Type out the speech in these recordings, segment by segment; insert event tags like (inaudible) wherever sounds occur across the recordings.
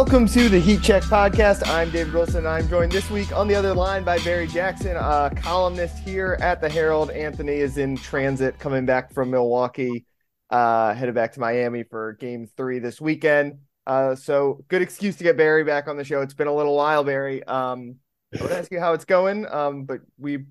Welcome to the Heat Check podcast. I'm David Wilson. I'm joined this week on the other line by Barry Jackson, a columnist here at the Herald. Anthony is in transit coming back from Milwaukee, uh, headed back to Miami for game three this weekend. Uh, so good excuse to get Barry back on the show. It's been a little while, Barry. Um, I would ask you how it's going. Um, but we,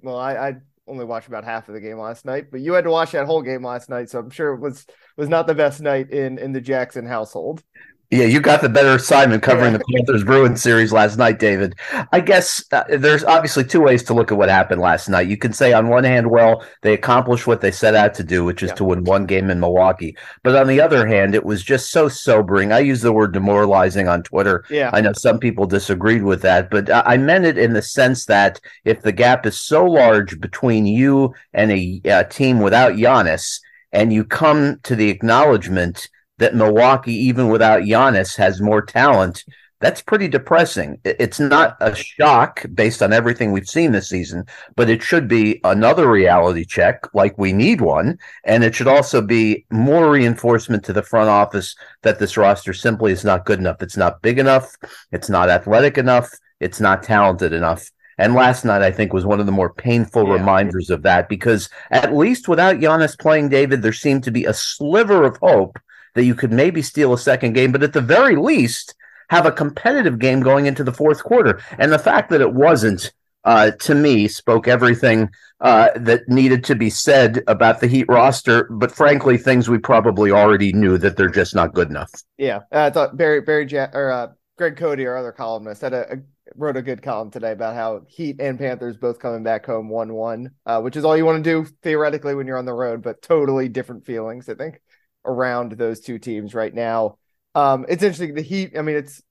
well, I, I only watched about half of the game last night, but you had to watch that whole game last night, so I'm sure it was was not the best night in in the Jackson household. Yeah, you got the better assignment covering the Panthers Bruins series last night, David. I guess uh, there's obviously two ways to look at what happened last night. You can say, on one hand, well, they accomplished what they set out to do, which is yeah. to win one game in Milwaukee. But on the other hand, it was just so sobering. I use the word demoralizing on Twitter. Yeah. I know some people disagreed with that, but I meant it in the sense that if the gap is so large between you and a, a team without Giannis, and you come to the acknowledgement that Milwaukee, even without Giannis, has more talent. That's pretty depressing. It's not a shock based on everything we've seen this season, but it should be another reality check, like we need one. And it should also be more reinforcement to the front office that this roster simply is not good enough. It's not big enough. It's not athletic enough. It's not talented enough. And last night, I think, was one of the more painful yeah. reminders of that because at least without Giannis playing, David, there seemed to be a sliver of hope that you could maybe steal a second game, but at the very least, have a competitive game going into the fourth quarter. And the fact that it wasn't, uh, to me, spoke everything uh, that needed to be said about the Heat roster. But frankly, things we probably already knew that they're just not good enough. Yeah, I thought Barry Barry ja- or uh, Greg Cote, our other columnist, had a, a, wrote a good column today about how Heat and Panthers both coming back home one one, uh, which is all you want to do theoretically when you're on the road, but totally different feelings. I think around those two teams right now. Um, it's interesting. The Heat, I mean, it's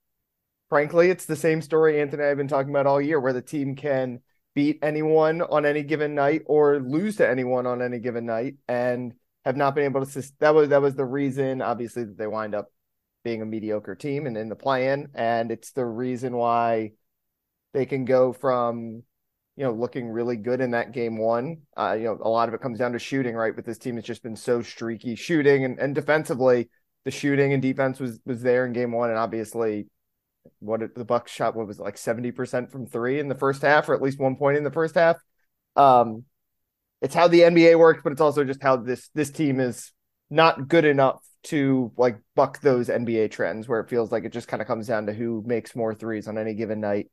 frankly, it's the same story Anthony I've been talking about all year, where the team can beat anyone on any given night or lose to anyone on any given night, and have not been able to. That was that was the reason, obviously, that they wind up being a mediocre team and in the play-in, and it's the reason why they can go from you know, looking really good in that game one. Uh, you know, a lot of it comes down to shooting, right? But this team has just been so streaky shooting and, and defensively, the shooting and defense was was there in game one. And obviously what it, the Bucks shot, what was it, like 70% from three in the first half, or at least one point in the first half. Um, it's how the NBA works, but it's also just how this this team is not good enough to like buck those NBA trends where it feels like it just kind of comes down to who makes more threes on any given night.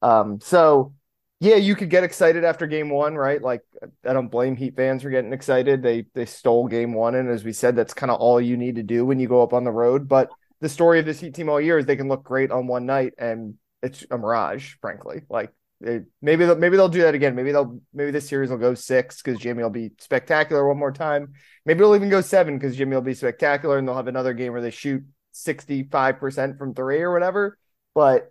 Um, so yeah, you could get excited after game one, right? Like I don't blame Heat fans for getting excited. They they stole game one, and as we said, that's kind of all you need to do when you go up on the road. But the story of this Heat team all year is they can look great on one night, and it's a mirage, frankly. Like they, maybe they'll, maybe they'll do that again. Maybe they'll maybe this series will go six because Jimmy will be spectacular one more time. Maybe they'll even go seven because Jimmy will be spectacular, and they'll have another game where they shoot sixty five percent from three or whatever. But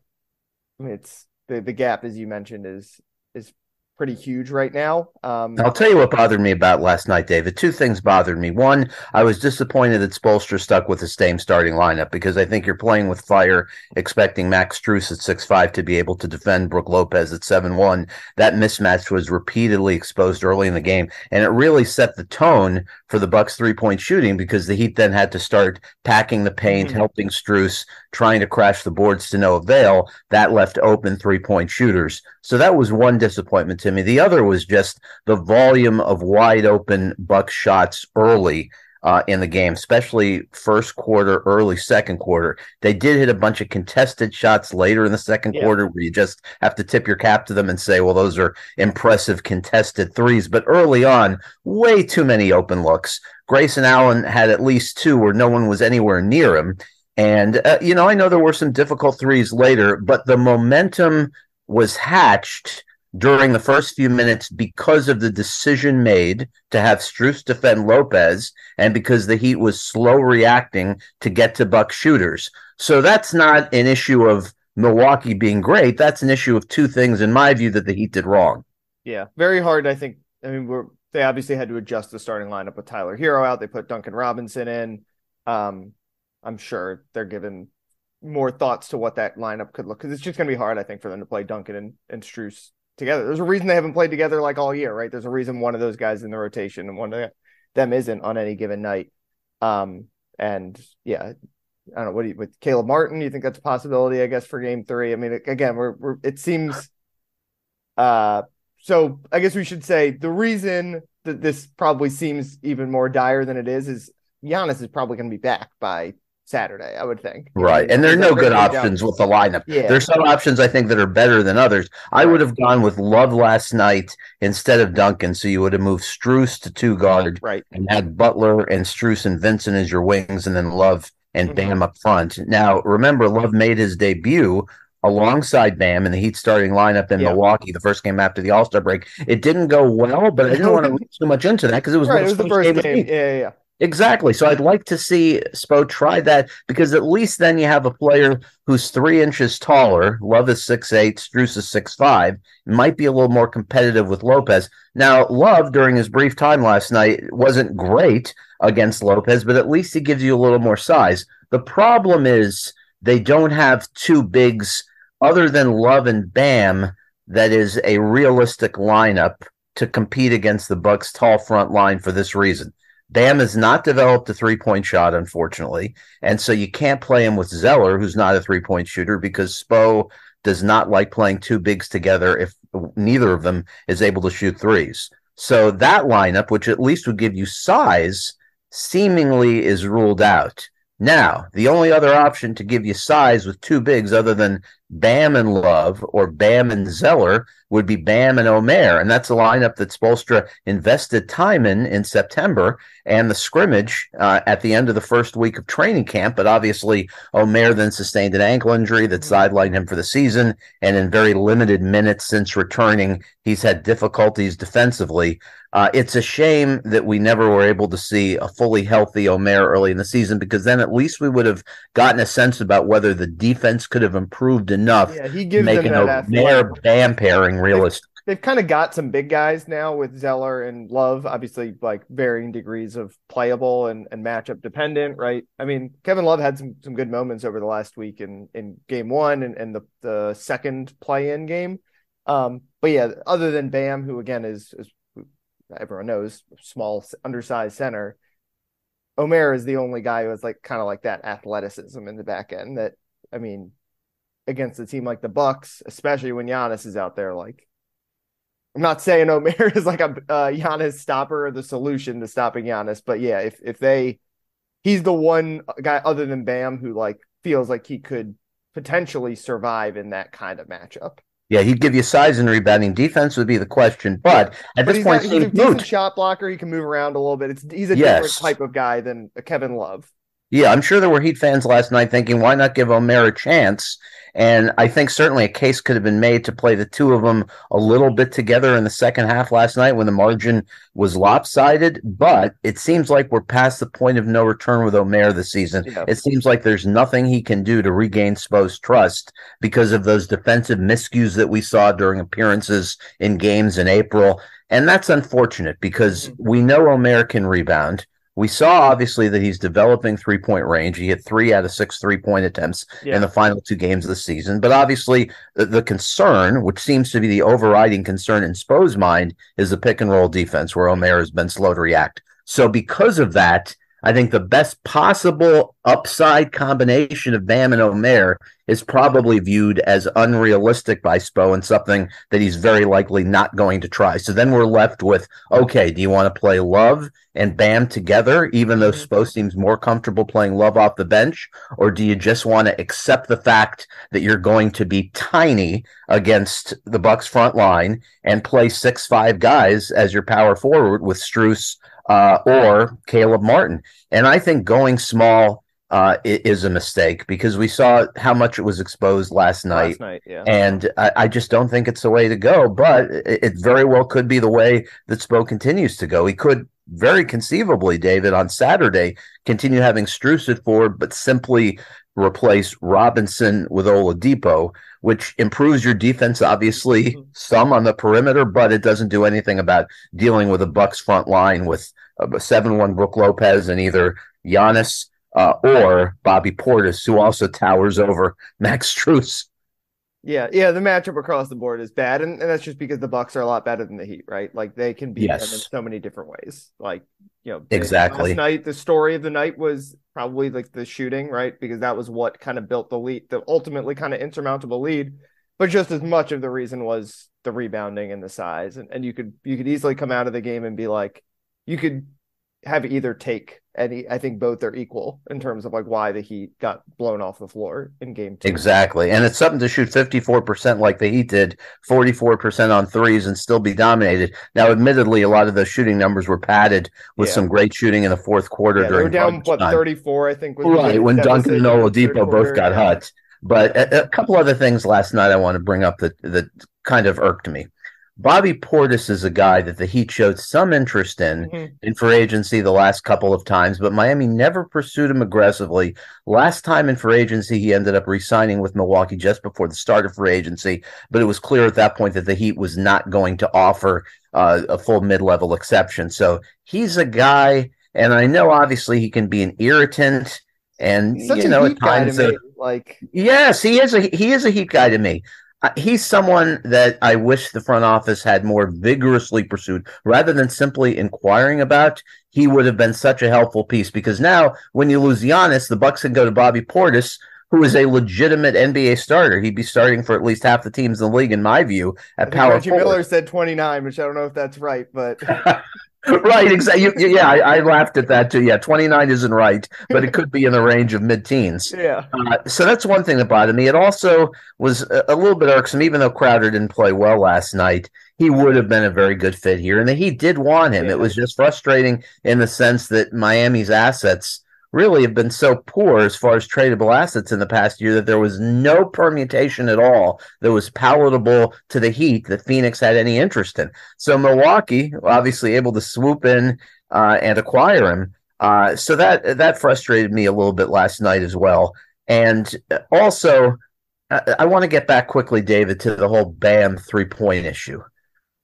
I mean, it's the the gap, as you mentioned, is is pretty huge right now. Um, I'll tell you what bothered me about last night, David. Two things bothered me. One, I was disappointed that Spoelstra stuck with the same starting lineup because I think you're playing with fire, expecting Max Strus at six five to be able to defend Brook Lopez at seven one. That mismatch was repeatedly exposed early in the game, and it really set the tone for the Bucks three point shooting because the Heat then had to start packing the paint, mm-hmm. helping Strus, trying to crash the boards to no avail. That left open three point shooters. So that was one disappointment to me. The other was just the volume of wide open buck shots early uh, in the game, especially first quarter, early second quarter. They did hit a bunch of contested shots later in the second yeah. quarter where you just have to tip your cap to them and say, well, those are impressive contested threes. But early on, way too many open looks. Grayson Allen had at least two where no one was anywhere near him. And, uh, you know, I know there were some difficult threes later, but the momentum was hatched during the first few minutes because of the decision made to have Strus defend Lopez and because the Heat was slow reacting to get to Buck shooters. So that's not an issue of Milwaukee being great. That's an issue of two things, in my view, that the Heat did wrong. Yeah, very hard. I think. I mean, we're they obviously had to adjust the starting lineup with Tyler Herro out. They put Duncan Robinson in. Um, I'm sure they're given more thoughts to what that lineup could look because it's just going to be hard, I think, for them to play Duncan and, and Strus together. There's a reason they haven't played together like all year, right? There's a reason one of those guys in the rotation and one of them isn't on any given night. Um, and yeah, I don't know what do you, with Caleb Martin. You think that's a possibility? I guess for Game Three. I mean, again, we're, we're it seems. Uh, so I guess we should say the reason that this probably seems even more dire than it is is Giannis is probably going to be back by Saturday, I would think. Right. And there are no good options with the lineup. Yeah. There's some options I think that are better than others. I right. would have gone with Love last night instead of Duncan. So you would have moved Strus to two guard right. and had Butler and Strus and Vincent as your wings and then Love and mm-hmm. Bam up front. Now, remember, Love made his debut alongside Bam in the Heat starting lineup in yeah. Milwaukee the first game after the All Star break. It didn't go well, but I didn't want to read too much into that because it was, right, it was the first game. game. Yeah, yeah, yeah. Exactly. So I'd like to see Spo try that because at least then you have a player who's three inches taller. Love is six eight. Strus is six five. Might be a little more competitive with Lopez. Now, Love during his brief time last night wasn't great against Lopez, but at least he gives you a little more size. The problem is they don't have two bigs other than Love and Bam that is a realistic lineup to compete against the Bucks' tall front line for this reason. Bam has not developed a three point shot, unfortunately. And so you can't play him with Zeller, who's not a three point shooter, because Spo does not like playing two bigs together if neither of them is able to shoot threes. So that lineup, which at least would give you size, seemingly is ruled out. Now, the only other option to give you size with two bigs other than Bam and Love or Bam and Zeller would be Bam and Omer. And that's a lineup that Spoelstra invested time in in September and the scrimmage uh, at the end of the first week of training camp. But obviously, Omer then sustained an ankle injury that sidelined him for the season. And in very limited minutes since returning, he's had difficulties defensively. Uh, it's a shame that we never were able to see a fully healthy Omer early in the season because then at least we would have gotten a sense about whether the defense could have improved enough yeah, he gives making a Omer Bam pairing realistic. They've, they've kind of got some big guys now with Zeller and Love, obviously like varying degrees of playable and, and matchup dependent, right? I mean, Kevin Love had some some good moments over the last week in in game one and, and the, the second play in game. Um, but yeah, other than Bam, who again is, is everyone knows small, undersized center. Omer is the only guy who has like kind of like that athleticism in the back end that I mean against a team like the Bucks, especially when Giannis is out there. Like, I'm not saying Omer (laughs) is like a uh, Giannis stopper or the solution to stopping Giannis, but yeah, if if they, he's the one guy other than Bam who like feels like he could potentially survive in that kind of matchup. Yeah, he'd give you size and rebounding. Defense would be the question, but at but this point, he's a decent shot blocker. He can move around a little bit. It's he's a yes. different type of guy than Kevin Love. Yeah, I'm sure there were Heat fans last night thinking, why not give Omer a chance? And I think certainly a case could have been made to play the two of them a little bit together in the second half last night when the margin was lopsided. But it seems like we're past the point of no return with Omer this season. Yeah. It seems like there's nothing he can do to regain Spo's trust because of those defensive miscues that we saw during appearances in games in April. And that's unfortunate because mm-hmm. we know Omer can rebound. We saw obviously that he's developing three point range. He hit three out of six three point attempts yeah. in the final two games of the season. But obviously, the, the, concern, which seems to be the overriding concern in Spo's mind, is the pick and roll defense, where Omer has been slow to react. So, because of that, I think the best possible upside combination of Bam and Omer is probably viewed as unrealistic by Spo and something that he's very likely not going to try. So then we're left with okay, do you want to play Love and Bam together, even though mm-hmm. Spo seems more comfortable playing Love off the bench? Or do you just want to accept the fact that you're going to be tiny against the Bucks front line and play six five guys as your power forward with Strus uh, or Caleb Martin? And I think going small uh, is a mistake because we saw how much it was exposed last night. Last night, yeah. And I, I, just don't think it's the way to go. But it, it, very well could be the way that Spo continues to go. He could very conceivably, David, on Saturday continue having Strus at forward, but simply replace Robinson with Oladipo, which improves your defense obviously mm-hmm. some on the perimeter, but it doesn't do anything about dealing with a Bucks front line with a seven-one Brook Lopez and either Giannis uh, or Bobby Portis, who also towers over (laughs) Max Strus. Yeah, yeah, the matchup across the board is bad, and, and that's just because the Bucks are a lot better than the Heat, right? Like they can beat yes. them in so many different ways. Like you know, exactly. Last night, the story of the night was probably like the shooting, right? Because that was what kind of built the lead, the ultimately kind of insurmountable lead. But just as much of the reason was the rebounding and the size, and, and you could you could easily come out of the game and be like, you could have either take any I think both are equal in terms of like why the Heat got blown off the floor in game two. Exactly. And it's something to shoot 54% like the Heat did, 44% on threes and still be dominated. Now, admittedly, a lot of those shooting numbers were padded with yeah. some great shooting in the fourth quarter yeah, during they were down what time. 34, I think. Right, when Duncan and Oladipo both got hot. But a, a couple other things last night I want to bring up that that kind of irked me. Bobby Portis is a guy that the Heat showed some interest in mm-hmm. in free agency the last couple of times, but Miami never pursued him aggressively. Last time in free agency, he ended up re-signing with Milwaukee just before the start of free agency, but it was clear at that point that the Heat was not going to offer uh, a full mid-level exception. So he's a guy, and I know obviously he can be an irritant, and Such you know at times, like yes, he is a he is a Heat guy to me he's someone that I wish the front office had more vigorously pursued rather than simply inquiring about. He would have been such a helpful piece because now, when you lose Giannis, the Bucks can go to Bobby Portis, who is a legitimate NBA starter. He'd be starting for at least half the teams in the league, in my view. At power Reggie forward. Miller said twenty nine, which I don't know if that's right, but. (laughs) right, exactly. Yeah, I, I, laughed at that too. Yeah, 29 isn't right, but it could be in the range of mid teens. (laughs) Yeah. Uh, so that's one thing that bothered me. It also was a, a, little bit irksome, even though Crowder didn't play well last night. He would have been a very good fit here, and he did want him. Yeah. It was just frustrating in the sense that Miami's assets really have been so poor as far as tradable assets in the past year that there was no permutation at all that was palatable to the Heat that Phoenix had any interest in. So Milwaukee, obviously able to swoop in uh, and acquire him. Uh, so that that frustrated me a little bit last night as well. And also, I, I want to get back quickly, David, to the whole Bam three point issue.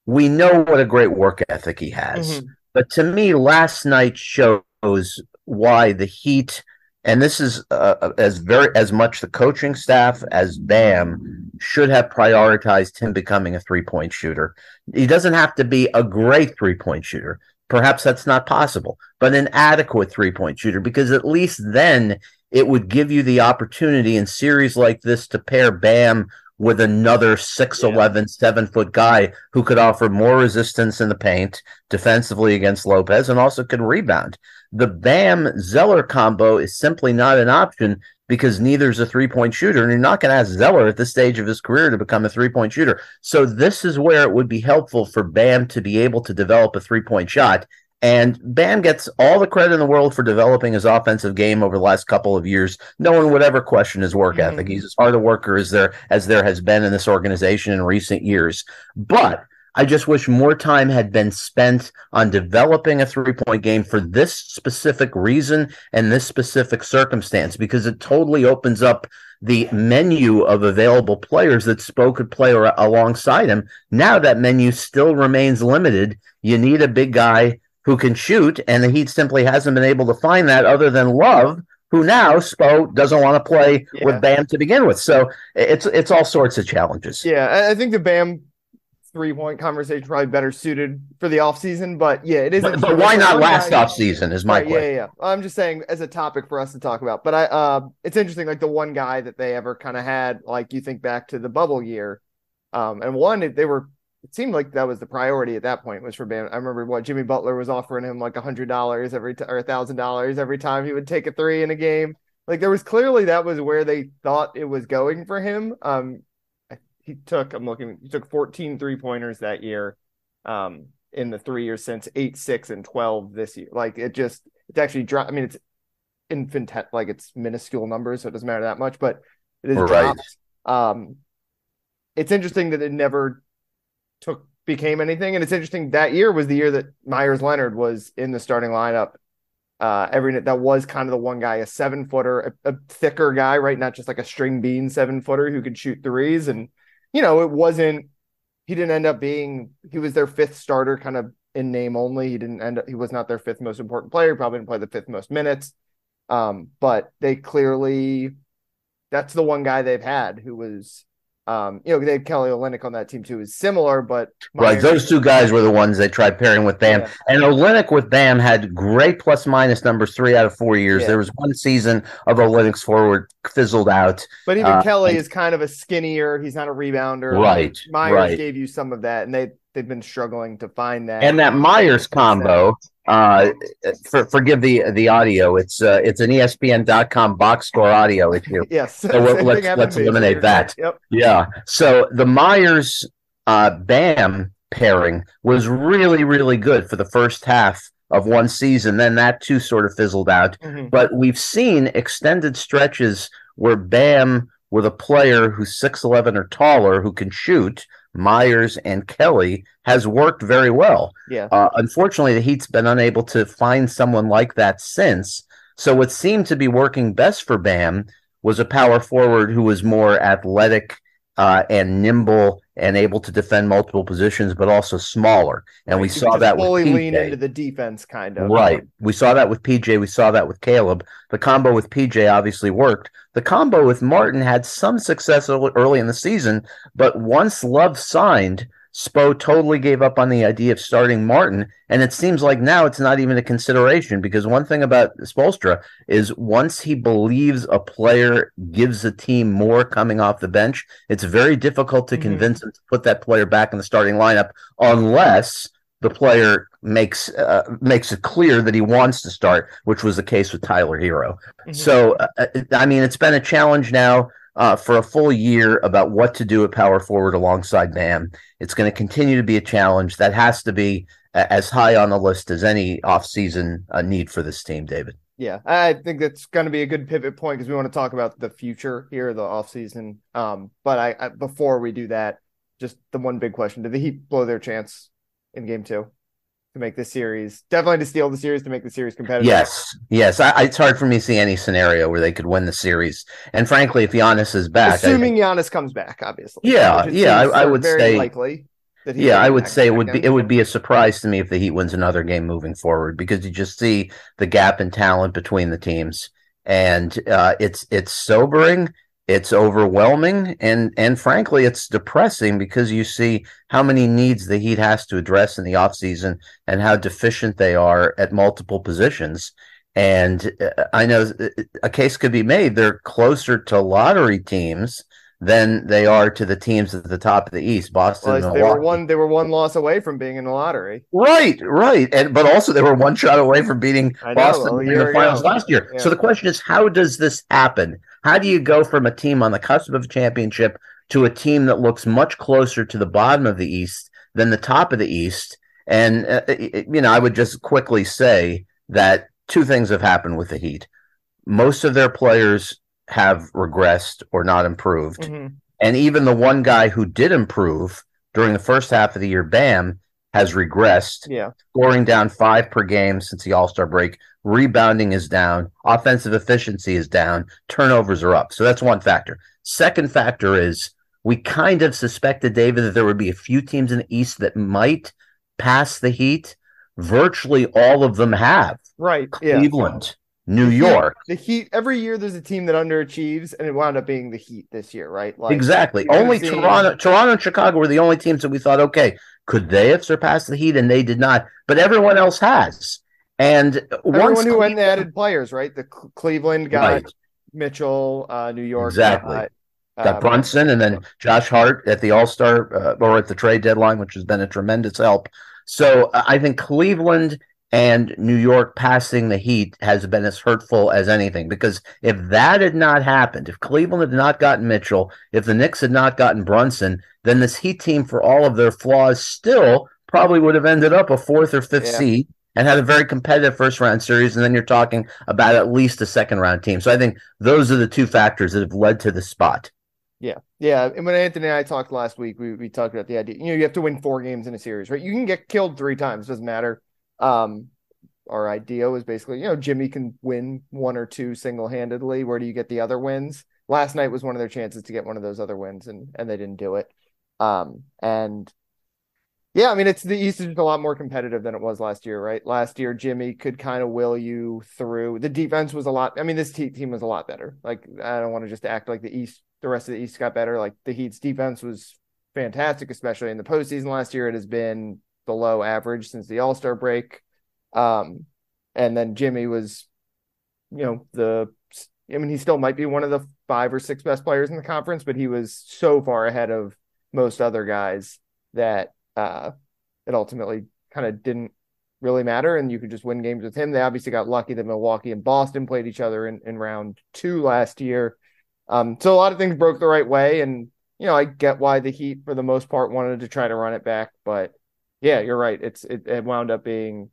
We know what a great work ethic he has. Mm-hmm. But to me, last night shows why the Heat, and this is uh, as very as much the coaching staff as Bam should have prioritized him becoming a three point shooter. He doesn't have to be a great three point shooter. Perhaps that's not possible, but an adequate three point shooter because at least then it would give you the opportunity in series like this to pair Bam with another 6'11, yeah. 7 foot guy who could offer more resistance in the paint defensively against Lopez and also could rebound. The Bam Zeller combo is simply not an option because neither is a three point shooter. And you're not going to ask Zeller at this stage of his career to become a three point shooter. So, this is where it would be helpful for Bam to be able to develop a three point shot. And Bam gets all the credit in the world for developing his offensive game over the last couple of years. No one would ever question his work mm-hmm. ethic. He's as hard a worker as there as there has been in this organization in recent years. But I just wish more time had been spent on developing a three point game for this specific reason and this specific circumstance because it totally opens up the menu of available players that Spo could play alongside him. Now that menu still remains limited. You need a big guy who can shoot, and the Heat simply hasn't been able to find that other than Love, who now Spo doesn't want to play yeah. with Bam to begin with. So it's it's all sorts of challenges. Yeah, I think the Bam three point conversation probably better suited for the off season, but yeah, it is. But, but why not last off season? Is my right, question. Yeah, yeah. I'm just saying as a topic for us to talk about. But I, uh, it's interesting. Like the one guy that they ever kind of had, like you think back to the bubble year, um, and one they were it seemed like that was the priority at that point was for Bam. I remember what Jimmy Butler was offering him like a hundred dollars every t- or a thousand dollars every time he would take a three in a game. Like there was clearly that was where they thought it was going for him. Um, he took I'm looking he took 14 three pointers that year. Um, in the three years since eight, six, and twelve this year. Like it just it's actually dropped. I mean, it's infant like it's minuscule numbers, so it doesn't matter that much, but it is Right. dropped. Um, it's interesting that it never took became anything, and it's interesting that year was the year that Meyers Leonard was in the starting lineup. Uh, every that was kind of the one guy, a seven footer, a, a thicker guy, right? Not just like a string bean seven footer who could shoot threes, and you know it wasn't. He didn't end up being. He was their fifth starter, kind of in name only. He didn't end up. He was not their fifth most important player. He probably didn't play the fifth most minutes. Um, but they clearly that's the one guy they've had who was um, you know, they had Kelly Olynyk on that team too, is similar, but Right, those two guys were the ones they tried pairing with Bam, Yeah. and Olynyk with Bam had great plus minus numbers three out of four years. Yeah. There was one season of Olynyk's forward fizzled out. But even Uh, Kelly and- is kind of a skinnier. He's not a rebounder. Right, Meyers right. gave you some of that, and they they've been struggling to find that. And that Myers combo, uh, for, forgive the the audio. It's uh, it's an ESPN.com box score audio issue. (laughs) yes, So let's- let's to me, so eliminate that. Yep. Yeah. So the Meyers uh, Bam pairing was really really good for the first half of one season. Then that too sort of fizzled out. Mhm. but we've seen extended stretches where Bam with a player who's 6'11 or taller who can shoot, Meyers and Kelly, has worked very well. Yeah. Uh, unfortunately, the Heat's been unable to find someone like that since. So, what seemed to be working best for Bam was a power forward who was more athletic uh, and nimble and able to defend multiple positions, but also smaller. And we saw that with fully lean into the defense, kind of. Right. We saw that with PJ. We saw that with Caleb. The combo with PJ obviously worked. The combo with Martin had some success early in the season, but once Love signed, Spo totally gave up on the idea of starting Martin. And it seems like now it's not even a consideration because one thing about Spoelstra is once he believes a player gives the team more coming off the bench, it's very difficult to Mhm. convince him to put that player back in the starting lineup unless the player makes uh, makes it clear that he wants to start, which was the case with Tyler Herro. Mhm. So, uh, I mean, it's been a challenge now uh, for a full year about what to do at power forward alongside Bam. It's going to continue to be a challenge that has to be as high on the list as any offseason uh, need for this team, David. Yeah, I think that's going to be a good pivot point because we want to talk about the future here, the offseason. Um, but I, I before we do that, just the one big question: Did the Heat blow their chance in Game Two to make this series? Definitely to steal the series to make the series competitive. Yes, yes. I, I- it's hard for me to see any scenario where they could win the series. And frankly, if Giannis is back, I- assuming Giannis comes back, obviously. Yeah, yeah, I- I would very say- likely. That Yeah, I would say it would be it would be a surprise to me if the Heat wins another game moving forward because you just see the gap in talent between the teams, and uh, it's it's sobering, it's overwhelming, and and frankly, it's depressing because you see how many needs the Heat has to address in the offseason and how deficient they are at multiple positions. And uh, I know a case could be made; they're closer to lottery teams than they are to the teams at the top of the East, Boston, Well, they were one. They were one loss away from being in the lottery. Right, right, and but also they were one shot away from beating know, Boston a in the finals last year. Yeah. So the question is, how does this happen? How do you go from a team on the cusp of a championship to a team that looks much closer to the bottom of the East than the top of the East? And uh, it- you know, I would just quickly say that two things have happened with the Heat. Most of their players have regressed or not improved. Mhm. And even the one guy who did improve during the first half of the year, Bam, has regressed, Yeah, scoring down five per game since the All Star break. Rebounding is down, offensive efficiency is down, turnovers are up. So that's one factor. Second factor is we kind of suspected, David, that there would be a few teams in the East that might pass the Heat. Virtually all of them have. right. Yeah. Cleveland, New The Heat- York. The Heat. Every year, there's a team that underachieves, and it wound up being the Heat this year, right? Like exactly. Only Toronto, Toronto and Chicago were the only teams that we thought, okay, could they have surpassed the Heat? And they did not. But everyone else has. And Everyone who went and added players, right? The Cl- Cleveland got Right. Mitchell, uh, New York Exactly. got, got um, Brunson and then Josh Hart at the All Star uh, or at the trade deadline, which has been a tremendous help. So uh, I think Cleveland and New York passing the Heat has been as hurtful as anything because if that had not happened, if Cleveland had not gotten Mitchell, if the Knicks had not gotten Brunson, then this Heat team, for all of their flaws, still probably would have ended up a fourth or fifth Yeah. seed and had a very competitive first round series. And then you're talking about at least a second round team. So I think those are the two factors that have led to the spot. Yeah. Yeah. And when Anthony and I talked last week, we, we talked about the idea, you know, you have to win four games in a series, right? You can get killed three times, doesn't matter. Um, our idea was basically, you know, Jimmy can win one or two single handedly. Where do you get the other wins? Last night was one of their chances to get one of those other wins, and and they didn't do it. Um, and yeah, I mean, it's the East is a lot more competitive than it was last year, right? Last year, Jimmy could kind of will you through. The defense was a lot. I mean, this team was a lot better. Like, I don't want to just act like the East, the rest of the East got better. Like, the Heat's defense was fantastic, especially in the postseason last year. It has been below average since the All Star break. Um, and then Jimmy was, you know, the. I mean, he still might be one of the five or six best players in the conference, but he was so far ahead of most other guys that uh, it ultimately kind of didn't really matter, and you could just win games with him. They obviously got lucky that Milwaukee and Boston played each other in, in round two last year. Um, so a lot of things broke the right way, and you know I get why the Heat for the most part wanted to try to run it back, but yeah, you're right. It's it, it wound up being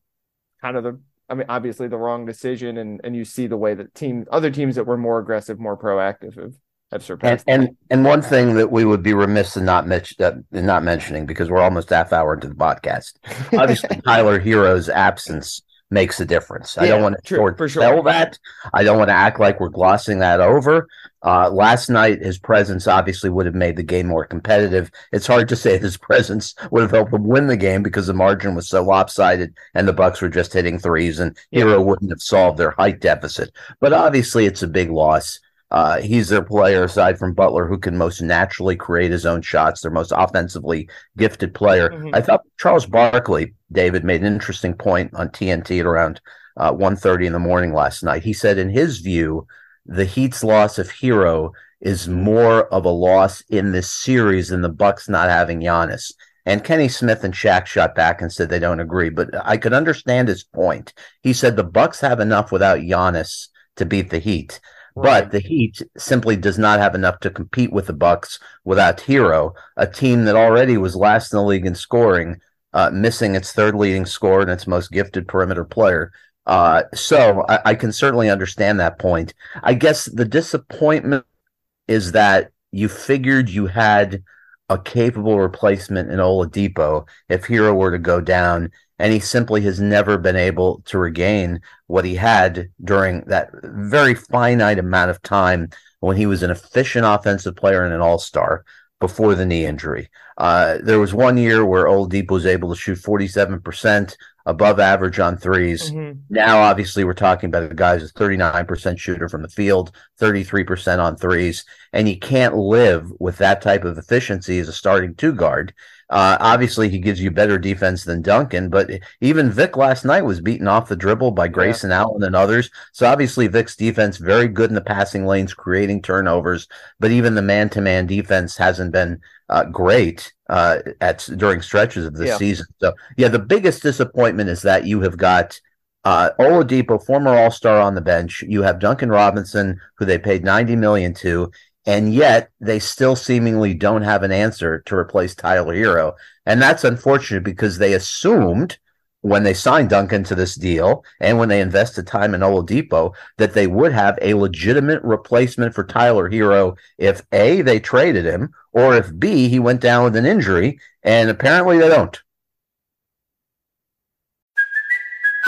kind of the I mean obviously the wrong decision, and and you see the way that team other teams that were more aggressive, more proactive have have surpassed. And, and, and one thing that we would be remiss in not uh, in not mentioning because we're almost half hour into the podcast. Obviously, (laughs) Tyler Herro's absence makes a difference. I don't want to short for sure. that. I don't want to act like we're glossing that over. Uh, last night, his presence obviously would have made the game more competitive. It's hard to say (laughs) his presence would have helped them win the game because the margin was so lopsided and the Bucks were just hitting threes, and yeah. Herro wouldn't have solved their height deficit. But obviously, it's a big loss. Uh, he's their player aside from Butler who can most naturally create his own shots, their most offensively gifted player. Mm-hmm. I thought Charles Barkley, David, made an interesting point on TNT at around uh, 1.30 in the morning last night. He said, in his view, the Heat's loss of Herro is more of a loss in this series than the Bucks not having Giannis. And Kenny Smith and Shaq shot back and said they don't agree, but I could understand his point. He said the Bucks have enough without Giannis to beat the Heat. But the Heat simply does not have enough to compete with the Bucks without Herro, a team that already was last in the league in scoring, uh, missing its third leading scorer and its most gifted perimeter player. Uh, so I, I, can certainly understand that point. I guess the disappointment is that you figured you had a capable replacement in Oladipo if Herro were to go down, and he simply has never been able to regain what he had during that very finite amount of time when he was an efficient offensive player and an all-star before the knee injury. Uh, there was one year where Oladipo was able to shoot 47% above average on 3s mm-hmm. Now, obviously, we're talking about a guy who's a 39% shooter from the field, 33% on threes, and you can't live with that type of efficiency as a starting two guard. Uh, obviously, he gives you better defense than Duncan, but even Vic last night was beaten off the dribble by Grayson yeah. Allen and others. So obviously, Vic's defense very good in the passing lanes, creating turnovers, but even the man-to-man defense hasn't been uh, great uh, at during stretches of the yeah. season. So yeah, the biggest disappointment is that you have got. Uh, Oladipo, former All Star on the bench. You have Duncan Robinson, who they paid ninety million to, and yet they still seemingly don't have an answer to replace Tyler Herro. And that's unfortunate because they assumed when they signed Duncan to this deal and when they invested time in Oladipo that they would have a legitimate replacement for Tyler Herro if A, they traded him, or if B, he went down with an injury. And apparently they don't.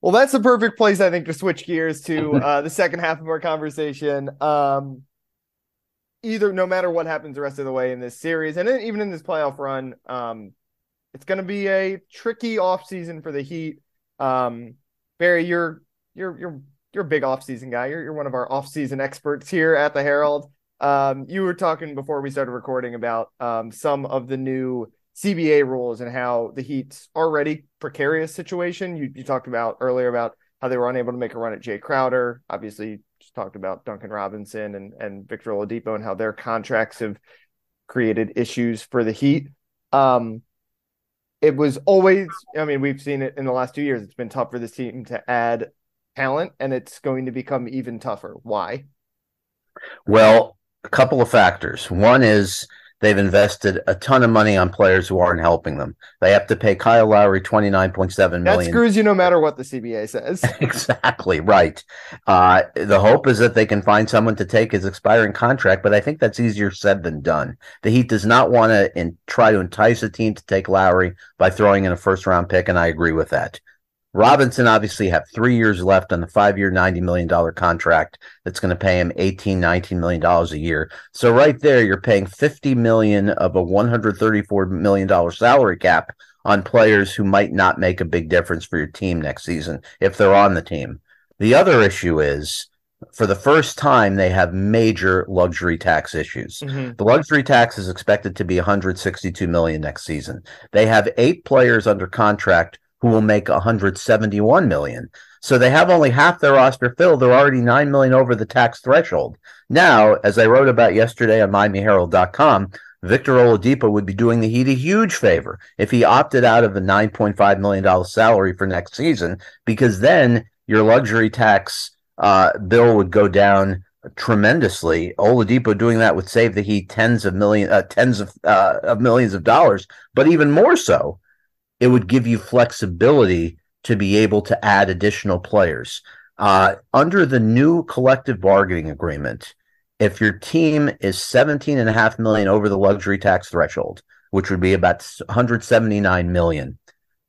Well, that's the perfect place, I think, to switch gears to uh, the second half of our conversation. Um, either, no matter what happens the rest of the way in this series, and even in this playoff run, um, it's going to be a tricky offseason for the Heat. Um, Barry, you're you're you're you're a big offseason guy. You're you're one of our offseason experts here at the Herald. Um, you were talking before we started recording about um, some of the new CBA rules and how the Heat's already precarious situation. You, you talked about earlier about how they were unable to make a run at Jae Crowder. Obviously, just talked about Duncan Robinson and, and Victor Oladipo and how their contracts have created issues for the Heat. Um, it was always, I mean, we've seen it in the last two years. It's been tough for this team to add talent, and it's going to become even tougher. Why? Well, a couple of factors. One is they've invested a ton of money on players who aren't helping them. They have to pay Kyle Lowry twenty nine point seven million. That screws you no matter what the CBA says. (laughs) exactly right. Uh, the hope is that they can find someone to take his expiring contract, but I think that's easier said than done. The Heat does not want to in, try to entice a team to take Lowry by throwing in a first round pick, and I agree with that. Robinson obviously have three years left on the five-year, $90 million contract that's going to pay him $18, $19 million a year. So right there, you're paying 50 million of a $134 million salary cap on players who might not make a big difference for your team next season if they're on the team. The other issue is for the first time they have major luxury tax issues. Mm-hmm. The luxury tax is expected to be 162 million next season. They have 8 players under contract who will make 171 million. So they have only half their roster filled. They're already 9 million over the tax threshold. Now, as I wrote about yesterday on MiamiHerald.com, Victor Oladipo would be doing the Heat a huge favor if he opted out of the $9.5 million salary for next season, because then your luxury tax uh, bill would go down tremendously. Oladipo doing that would save the Heat tens of million, uh, tens of, uh, of millions of dollars, but even more so it would give you flexibility to be able to add additional players. Uh, under the new collective bargaining agreement, if your team is 17 and a half million over the luxury tax threshold, which would be about 179 million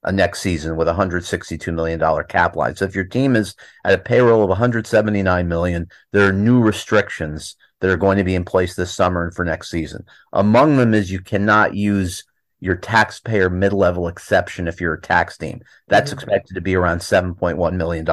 uh, next season with a 162 million dollar cap line. So if your team is at a payroll of 179 million, there are new restrictions that are going to be in place this summer and for next season. Among them is you cannot use your taxpayer mid-level exception if you're a tax team. That's mm-hmm. expected to be around $7.1 million.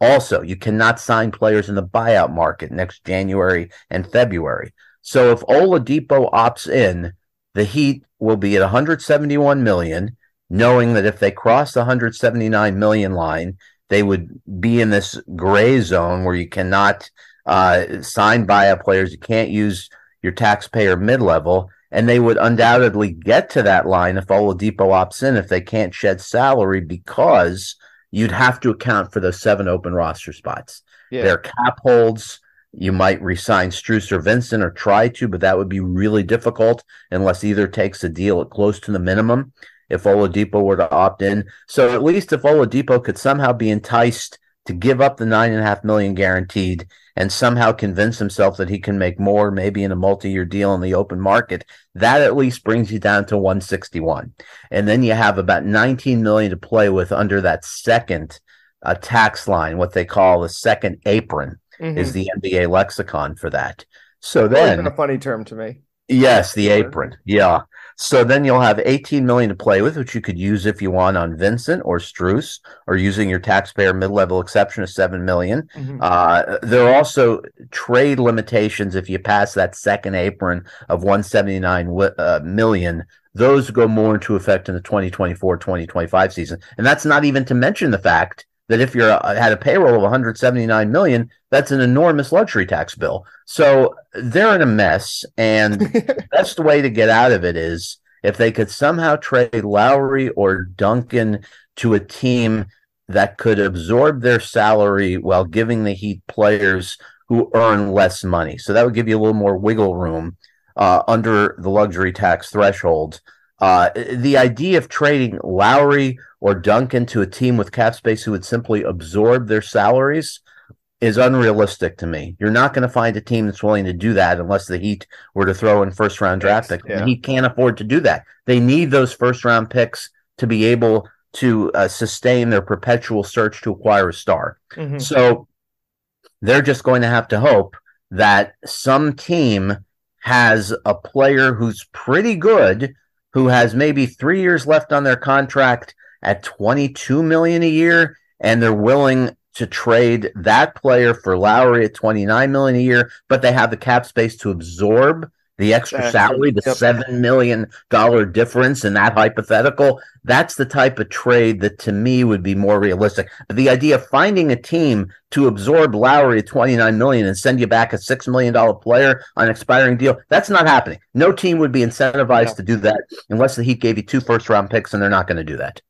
Also, you cannot sign players in the buyout market next January and February. So if Oladipo opts in, the Heat will be at 171 million, knowing that if they cross the 179 million line, they would be in this gray zone where you cannot uh, sign buyout players. You can't use your taxpayer mid-level and they would undoubtedly get to that line if Oladipo opts in if they can't shed salary because you'd have to account for those seven open roster spots. Yeah. Their cap holds. You might resign Strus or Vincent or try to, but that would be really difficult unless either takes a deal at close to the minimum if Oladipo were to opt in. So at least if Oladipo could somehow be enticed to give up the nine and a half million guaranteed and somehow convince himself that he can make more, maybe in a multi-year deal in the open market, that at least brings you down to 161. And then you have about 19 million to play with under that second uh, tax line, what they call the second apron mm-hmm. is the NBA lexicon for that. So then a funny term to me. Yes, the apron. Yeah. So then you'll have 18 million to play with, which you could use if you want on Vincent or Strus, or using your taxpayer mid-level exception of seven million. Mm-hmm. Uh, there are also trade limitations if you pass that second apron of 179 uh, million. Those go more into effect in the 2024-2025 season, and that's not even to mention the fact that if you're uh, had a payroll of 179 million, that's an enormous luxury tax bill. So they're in a mess, and the (laughs) best way to get out of it is if they could somehow trade Lowry or Duncan to a team that could absorb their salary while giving the Heat players who earn less money. So that would give you a little more wiggle room uh, under the luxury tax threshold. Uh, the idea of trading Lowry or Duncan to a team with cap space who would simply absorb their salaries is unrealistic to me. You're not going to find a team that's willing to do that unless the Heat were to throw in first round draft picks. Yeah. The Heat can't afford to do that. They need those first round picks to be able to uh, sustain their perpetual search to acquire a star. Mm-hmm. So they're just going to have to hope that some team has a player who's pretty good, who has maybe three years left on their contract at 22 million a year, and they're willing to trade that player for Lowry at 29 million a year, but they have the cap space to absorb the extra Exactly. salary, the Yep. seven million dollar difference in that hypothetical. That's the type of trade that to me would be more realistic. But the idea of finding a team to absorb Lowry at twenty nine million and send you back a six million dollar player on an expiring deal, that's not happening. No team would be incentivized to do that unless the Heat gave you two first round picks, and they're not going to do that.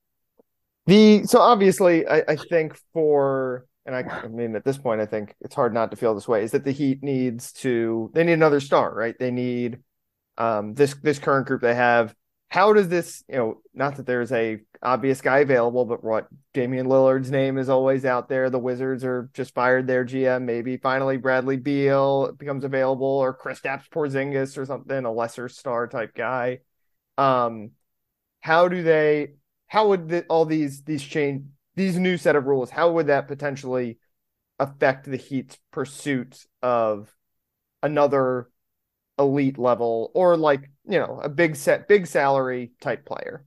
The so obviously, I, I think for and I, (laughs) I mean at this point, I think it's hard not to feel this way. Is that the Heat needs to they need another star, right? They need um this this current group they have. How does this, you know, not that there's a obvious guy available, but what Damian Lillard's name is always out there. The Wizards are just fired their GM. Maybe finally Bradley Beal becomes available, or Kristaps Porzingis or something, a lesser star type guy. Um, how do they? How would the, all these these change these new set of rules? How would that potentially affect the Heat's pursuit of another elite level or like you know a big set big salary type player?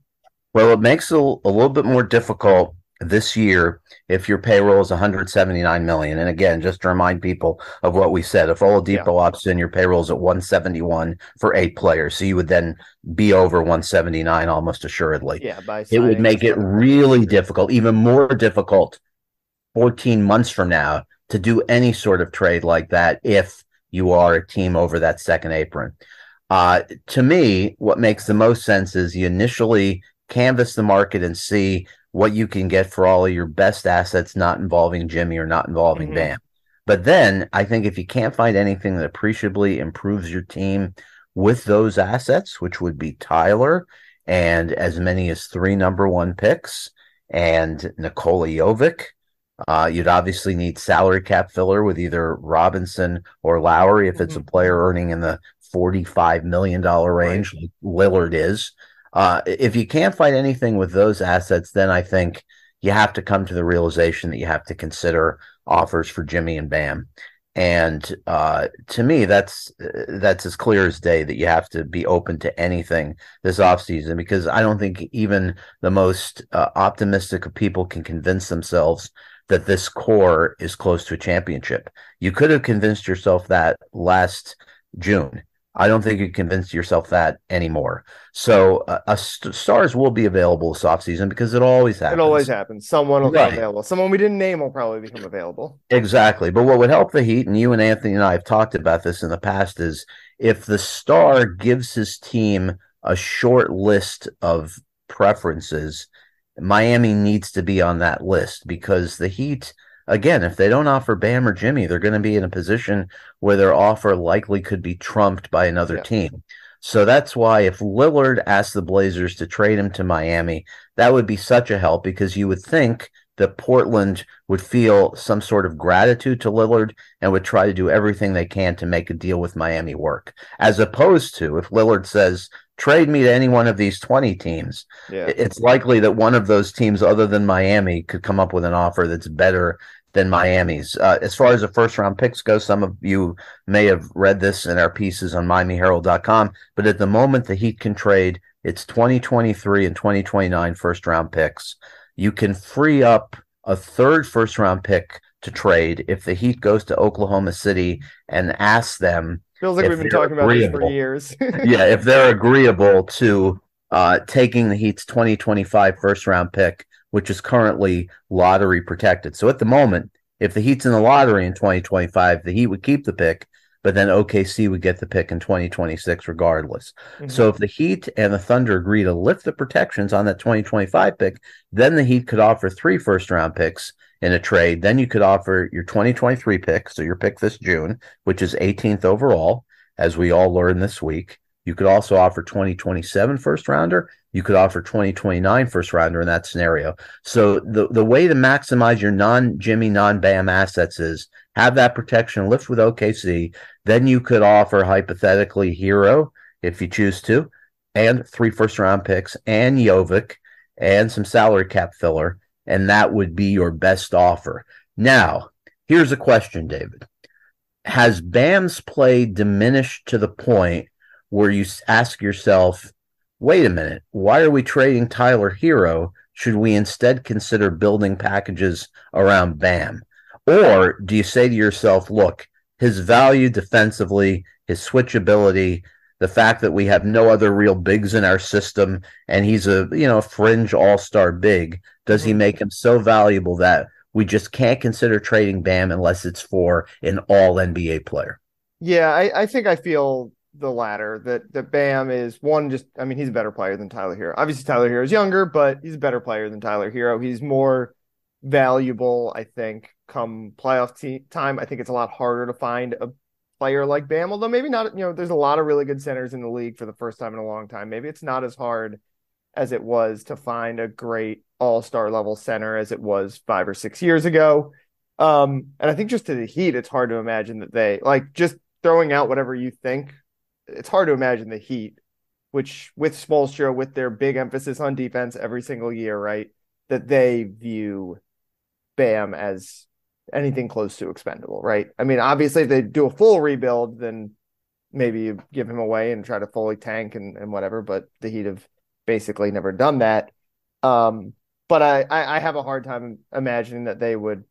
Well, it makes it a, little bit more difficult this year if your payroll is 179 million. And again, just to remind people of what we said, if all Oladipo opts in, your payroll is at 171 for eight players. So you would then be over 179 almost assuredly. Yeah, by it would make it really difficult, even more difficult 14 months from now to do any sort of trade like that if you are a team over that second apron. Uh, to me, what makes the most sense is you initially canvass the market and see what you can get for all of your best assets, not involving Jimmy or not involving Mhm. Bam. But then I think if you can't find anything that appreciably improves your team with those assets, which would be Tyler and as many as three number one picks and Nikola Jovic, uh, you'd obviously need salary cap filler with either Robinson or Lowry if it's a player earning in the $45 million range, like Lillard is. Uh, if you can't find anything with those assets, then I think you have to come to the realization that you have to consider offers for Jimmy and Bam. And uh, to me, that's that's as clear as day that you have to be open to anything this offseason because I don't think even the most uh, optimistic of people can convince themselves that this core is close to a championship. You could have convinced yourself that last June. I don't think you can convince yourself that anymore. So uh, a st- stars will be available this offseason because it always happens. It always happens. Someone will Right. be available. Someone we didn't name will probably become available. Exactly. But what would help the Heat, and you and Anthony and I have talked about this in the past, is if the star gives his team a short list of preferences, Miami needs to be on that list because the Heat, again, if they don't offer Bam or Jimmy, they're going to be in a position where their offer likely could be trumped by another Yeah. team. So that's why if Lillard asked the Blazers to trade him to Miami, that would be such a help because you would think that Portland would feel some sort of gratitude to Lillard and would try to do everything they can to make a deal with Miami work. As opposed to if Lillard says, trade me to any one of these 20 teams, Yeah. it's likely that one of those teams other than Miami could come up with an offer that's better than Miami's. Uh, as far as the first round picks go, some of you may have read this in our pieces on MiamiHerald.com, but at the moment the Heat can trade, it's 2023 and 2029 first round picks. You can free up a third first round pick to trade if the Heat goes to Oklahoma City and asks them Feels like we've been talking about this for years. (laughs) yeah, if they're agreeable to uh, taking the Heat's 2025 first round pick, which is currently lottery protected. So at the moment, if the Heat's in the lottery in 2025, the Heat would keep the pick, but then OKC would get the pick in 2026 regardless. Mm-hmm. So if the Heat and the Thunder agree to lift the protections on that 2025 pick, then the Heat could offer three first round picks in a trade. Then you could offer your 2023 pick, so your pick this June, which is 18th overall, as we all learned this week. You could also offer 2027 first rounder. You could offer 2029 first rounder in that scenario. So the, the way to maximize your non Jimmy, non Bam assets is have that protection, lift with OKC. Then you could offer hypothetically Herro if you choose to, and three first round picks and Jovic and some salary cap filler. And that would be your best offer. Now, here's a question, David. Has Bam's play diminished to the point where you ask yourself, wait a minute, why are we trading Tyler Herro? Should we instead consider building packages around Bam? Or do you say to yourself, look, his value defensively, his switchability, the fact that we have no other real bigs in our system and he's a you know fringe all-star big does he Mhm. make him so valuable that we just can't consider trading bam unless it's for an all nba player Yeah, I, I think I feel the latter that that Bam is one just I mean he's a better player than Tyler Herro. Obviously Tyler Herro is younger, but he's a better player than Tyler Herro. He's more valuable, I think, come playoff te- time. I think it's a lot harder to find a player like Bam, although maybe not, you know, there's a lot of really good centers in the league for the first time in a long time. Maybe it's not as hard as it was to find a great all-star level center as it was 5 or 6 years ago. Um, and I think just to the Heat, it's hard to imagine that they like just throwing out whatever you think. It's hard to imagine the Heat, which with Spoelstra, with their big emphasis on defense every single year, right, that they view Bam as anything close to expendable, right? I mean, obviously, if they do a full rebuild, then maybe you give him away and try to fully tank and, and whatever. But the Heat have basically never done that. Um, but I, I, I have a hard time imagining that they would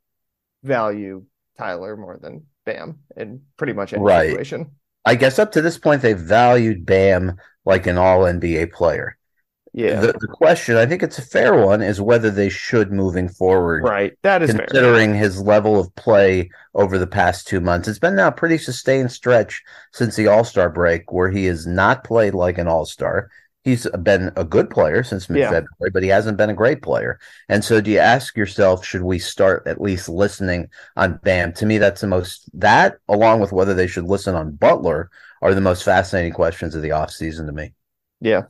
value Tyler more than Bam in pretty much any Right. situation. I guess up to this point they've valued bam like an all nba player Yeah. the, the question i think it's a fair one is whether they should moving forward right. That is fair. considering his level of play over the past two months. It's been now a pretty sustained stretch since the All Star break where he has not played like an All Star. He's been a good player since mid Yeah. February, but he hasn't been a great player. And so, do you ask yourself, should we start at least listening on Bam? To me, that's the most, that along with whether they should listen on Butler, are the most fascinating questions of the offseason to me. Yeah.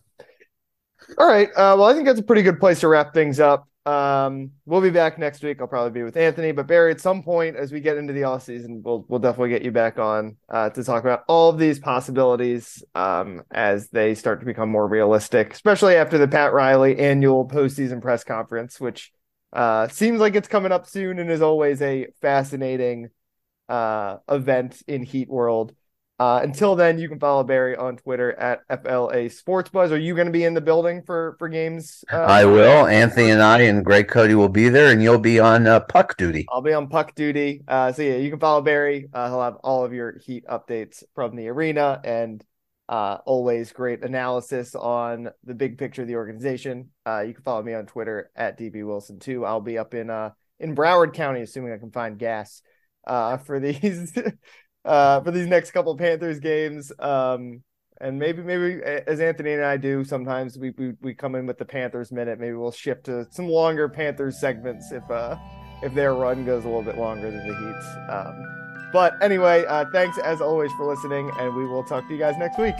All right. Uh, well, I think that's a pretty good place to wrap things up. Um, we'll be back next week. I'll probably be with Anthony, but Barry, at some point as we get into the off season, we'll we'll definitely get you back on uh, to talk about all of these possibilities um, as they start to become more realistic, especially after the Pat Riley annual postseason press conference, which uh, seems like it's coming up soon and is always a fascinating uh, event in Heat World. Uh, until then, you can follow Barry on Twitter at FLA Sports Buzz. Are you going to be in the building for for games? Uh, I will. Anthony and I and Greg Cote will be there, and you'll be on uh, puck duty. I'll be on puck duty. Uh, so yeah, you can follow Barry. Uh, he'll have all of your Heat updates from the arena and uh, always great analysis on the big picture of the organization. Uh, you can follow me on Twitter at DB Wilson too. I'll be up in uh in Broward County, assuming I can find gas uh for these (laughs) uh for these next couple Panthers games. Um and maybe maybe as Anthony and I do sometimes we we, we come in with the Panthers minute. Maybe we'll shift to some longer Panthers segments if uh if their run goes a little bit longer than the Heat's. Um, but anyway, uh, thanks as always for listening, and we will talk to you guys next week.